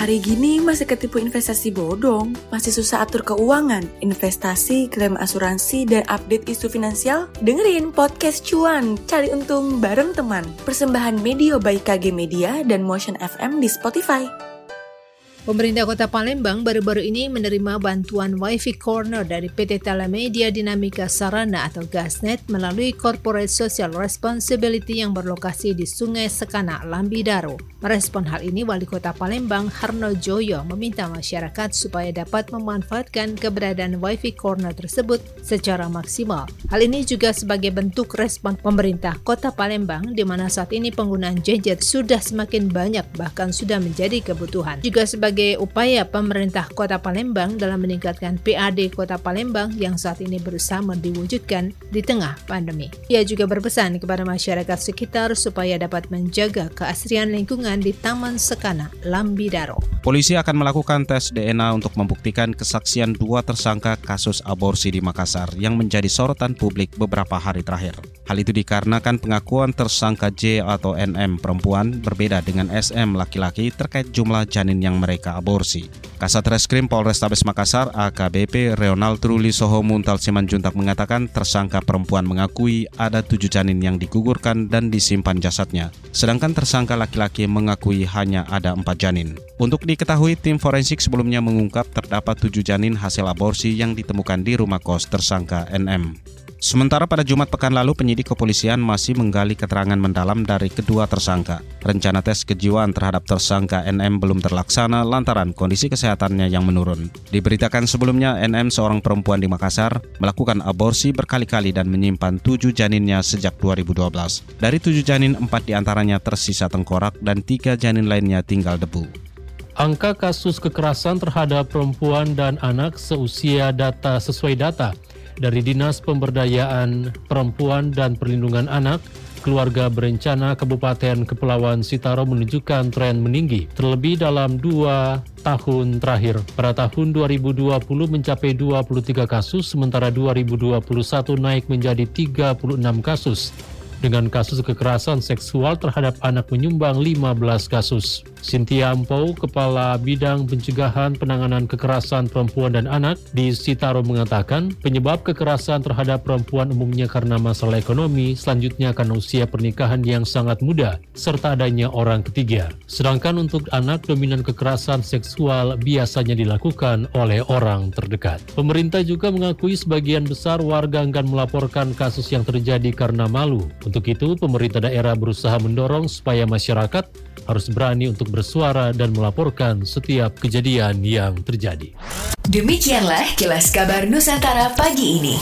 Hari gini masih ketipu investasi bodong, masih susah atur keuangan, investasi, klaim asuransi, dan update isu finansial? Dengerin podcast cuan, cari untung bareng teman. Persembahan media by KG Media dan Motion FM di Spotify. Pemerintah Kota Palembang baru-baru ini menerima bantuan Wi-Fi Corner dari PT Telemedia Dinamika Sarana atau Gasnet melalui Corporate Social Responsibility yang berlokasi di Sungai Sekana, Lambidaro. Merespon hal ini, Wali Kota Palembang Harno Joyo meminta masyarakat supaya dapat memanfaatkan keberadaan Wi-Fi Corner tersebut secara maksimal. Hal ini juga sebagai bentuk respon pemerintah Kota Palembang di mana saat ini penggunaan gadget sudah semakin banyak bahkan sudah menjadi kebutuhan. Juga sebagai sebagai upaya pemerintah Kota Palembang dalam meningkatkan PAD Kota Palembang yang saat ini berusaha diwujudkan di tengah pandemi. Ia juga berpesan kepada masyarakat sekitar supaya dapat menjaga keasrian lingkungan di Taman Sekana, Lambidaro. Polisi akan melakukan tes DNA untuk membuktikan kesaksian dua tersangka kasus aborsi di Makassar yang menjadi sorotan publik beberapa hari terakhir. Hal itu dikarenakan pengakuan tersangka J atau NM perempuan berbeda dengan SM laki-laki terkait jumlah janin yang mereka aborsi. Kasat Reskrim Polrestabes Makassar AKBP Reonal Truli Soho Muntal Simanjuntak mengatakan tersangka perempuan mengakui ada tujuh janin yang digugurkan dan disimpan jasadnya. Sedangkan tersangka laki-laki mengakui hanya ada empat janin. Untuk diketahui, tim forensik sebelumnya mengungkap terdapat tujuh janin hasil aborsi yang ditemukan di rumah kos tersangka NM. Sementara pada Jumat pekan lalu penyidik kepolisian masih menggali keterangan mendalam dari kedua tersangka. Rencana tes kejiwaan terhadap tersangka NM belum terlaksana lantaran kondisi kesehatannya yang menurun. Diberitakan sebelumnya NM seorang perempuan di Makassar melakukan aborsi berkali-kali dan menyimpan tujuh janinnya sejak 2012. Dari tujuh janin, empat di antaranya tersisa tengkorak dan tiga janin lainnya tinggal debu. Angka kasus kekerasan terhadap perempuan dan anak seusia data sesuai data dari Dinas Pemberdayaan Perempuan dan Perlindungan Anak, keluarga berencana Kabupaten Kepulauan Sitaro menunjukkan tren meninggi, terlebih dalam dua tahun terakhir. Pada tahun 2020 mencapai 23 kasus, sementara 2021 naik menjadi 36 kasus dengan kasus kekerasan seksual terhadap anak menyumbang 15 kasus. Cynthia Ampau, Kepala Bidang Pencegahan Penanganan Kekerasan Perempuan dan Anak di Sitaro mengatakan, penyebab kekerasan terhadap perempuan umumnya karena masalah ekonomi, selanjutnya karena usia pernikahan yang sangat muda, serta adanya orang ketiga. Sedangkan untuk anak, dominan kekerasan seksual biasanya dilakukan oleh orang terdekat. Pemerintah juga mengakui sebagian besar warga enggan melaporkan kasus yang terjadi karena malu. Untuk itu, pemerintah daerah berusaha mendorong supaya masyarakat harus berani untuk bersuara dan melaporkan setiap kejadian yang terjadi. Demikianlah kilas kabar Nusantara pagi ini.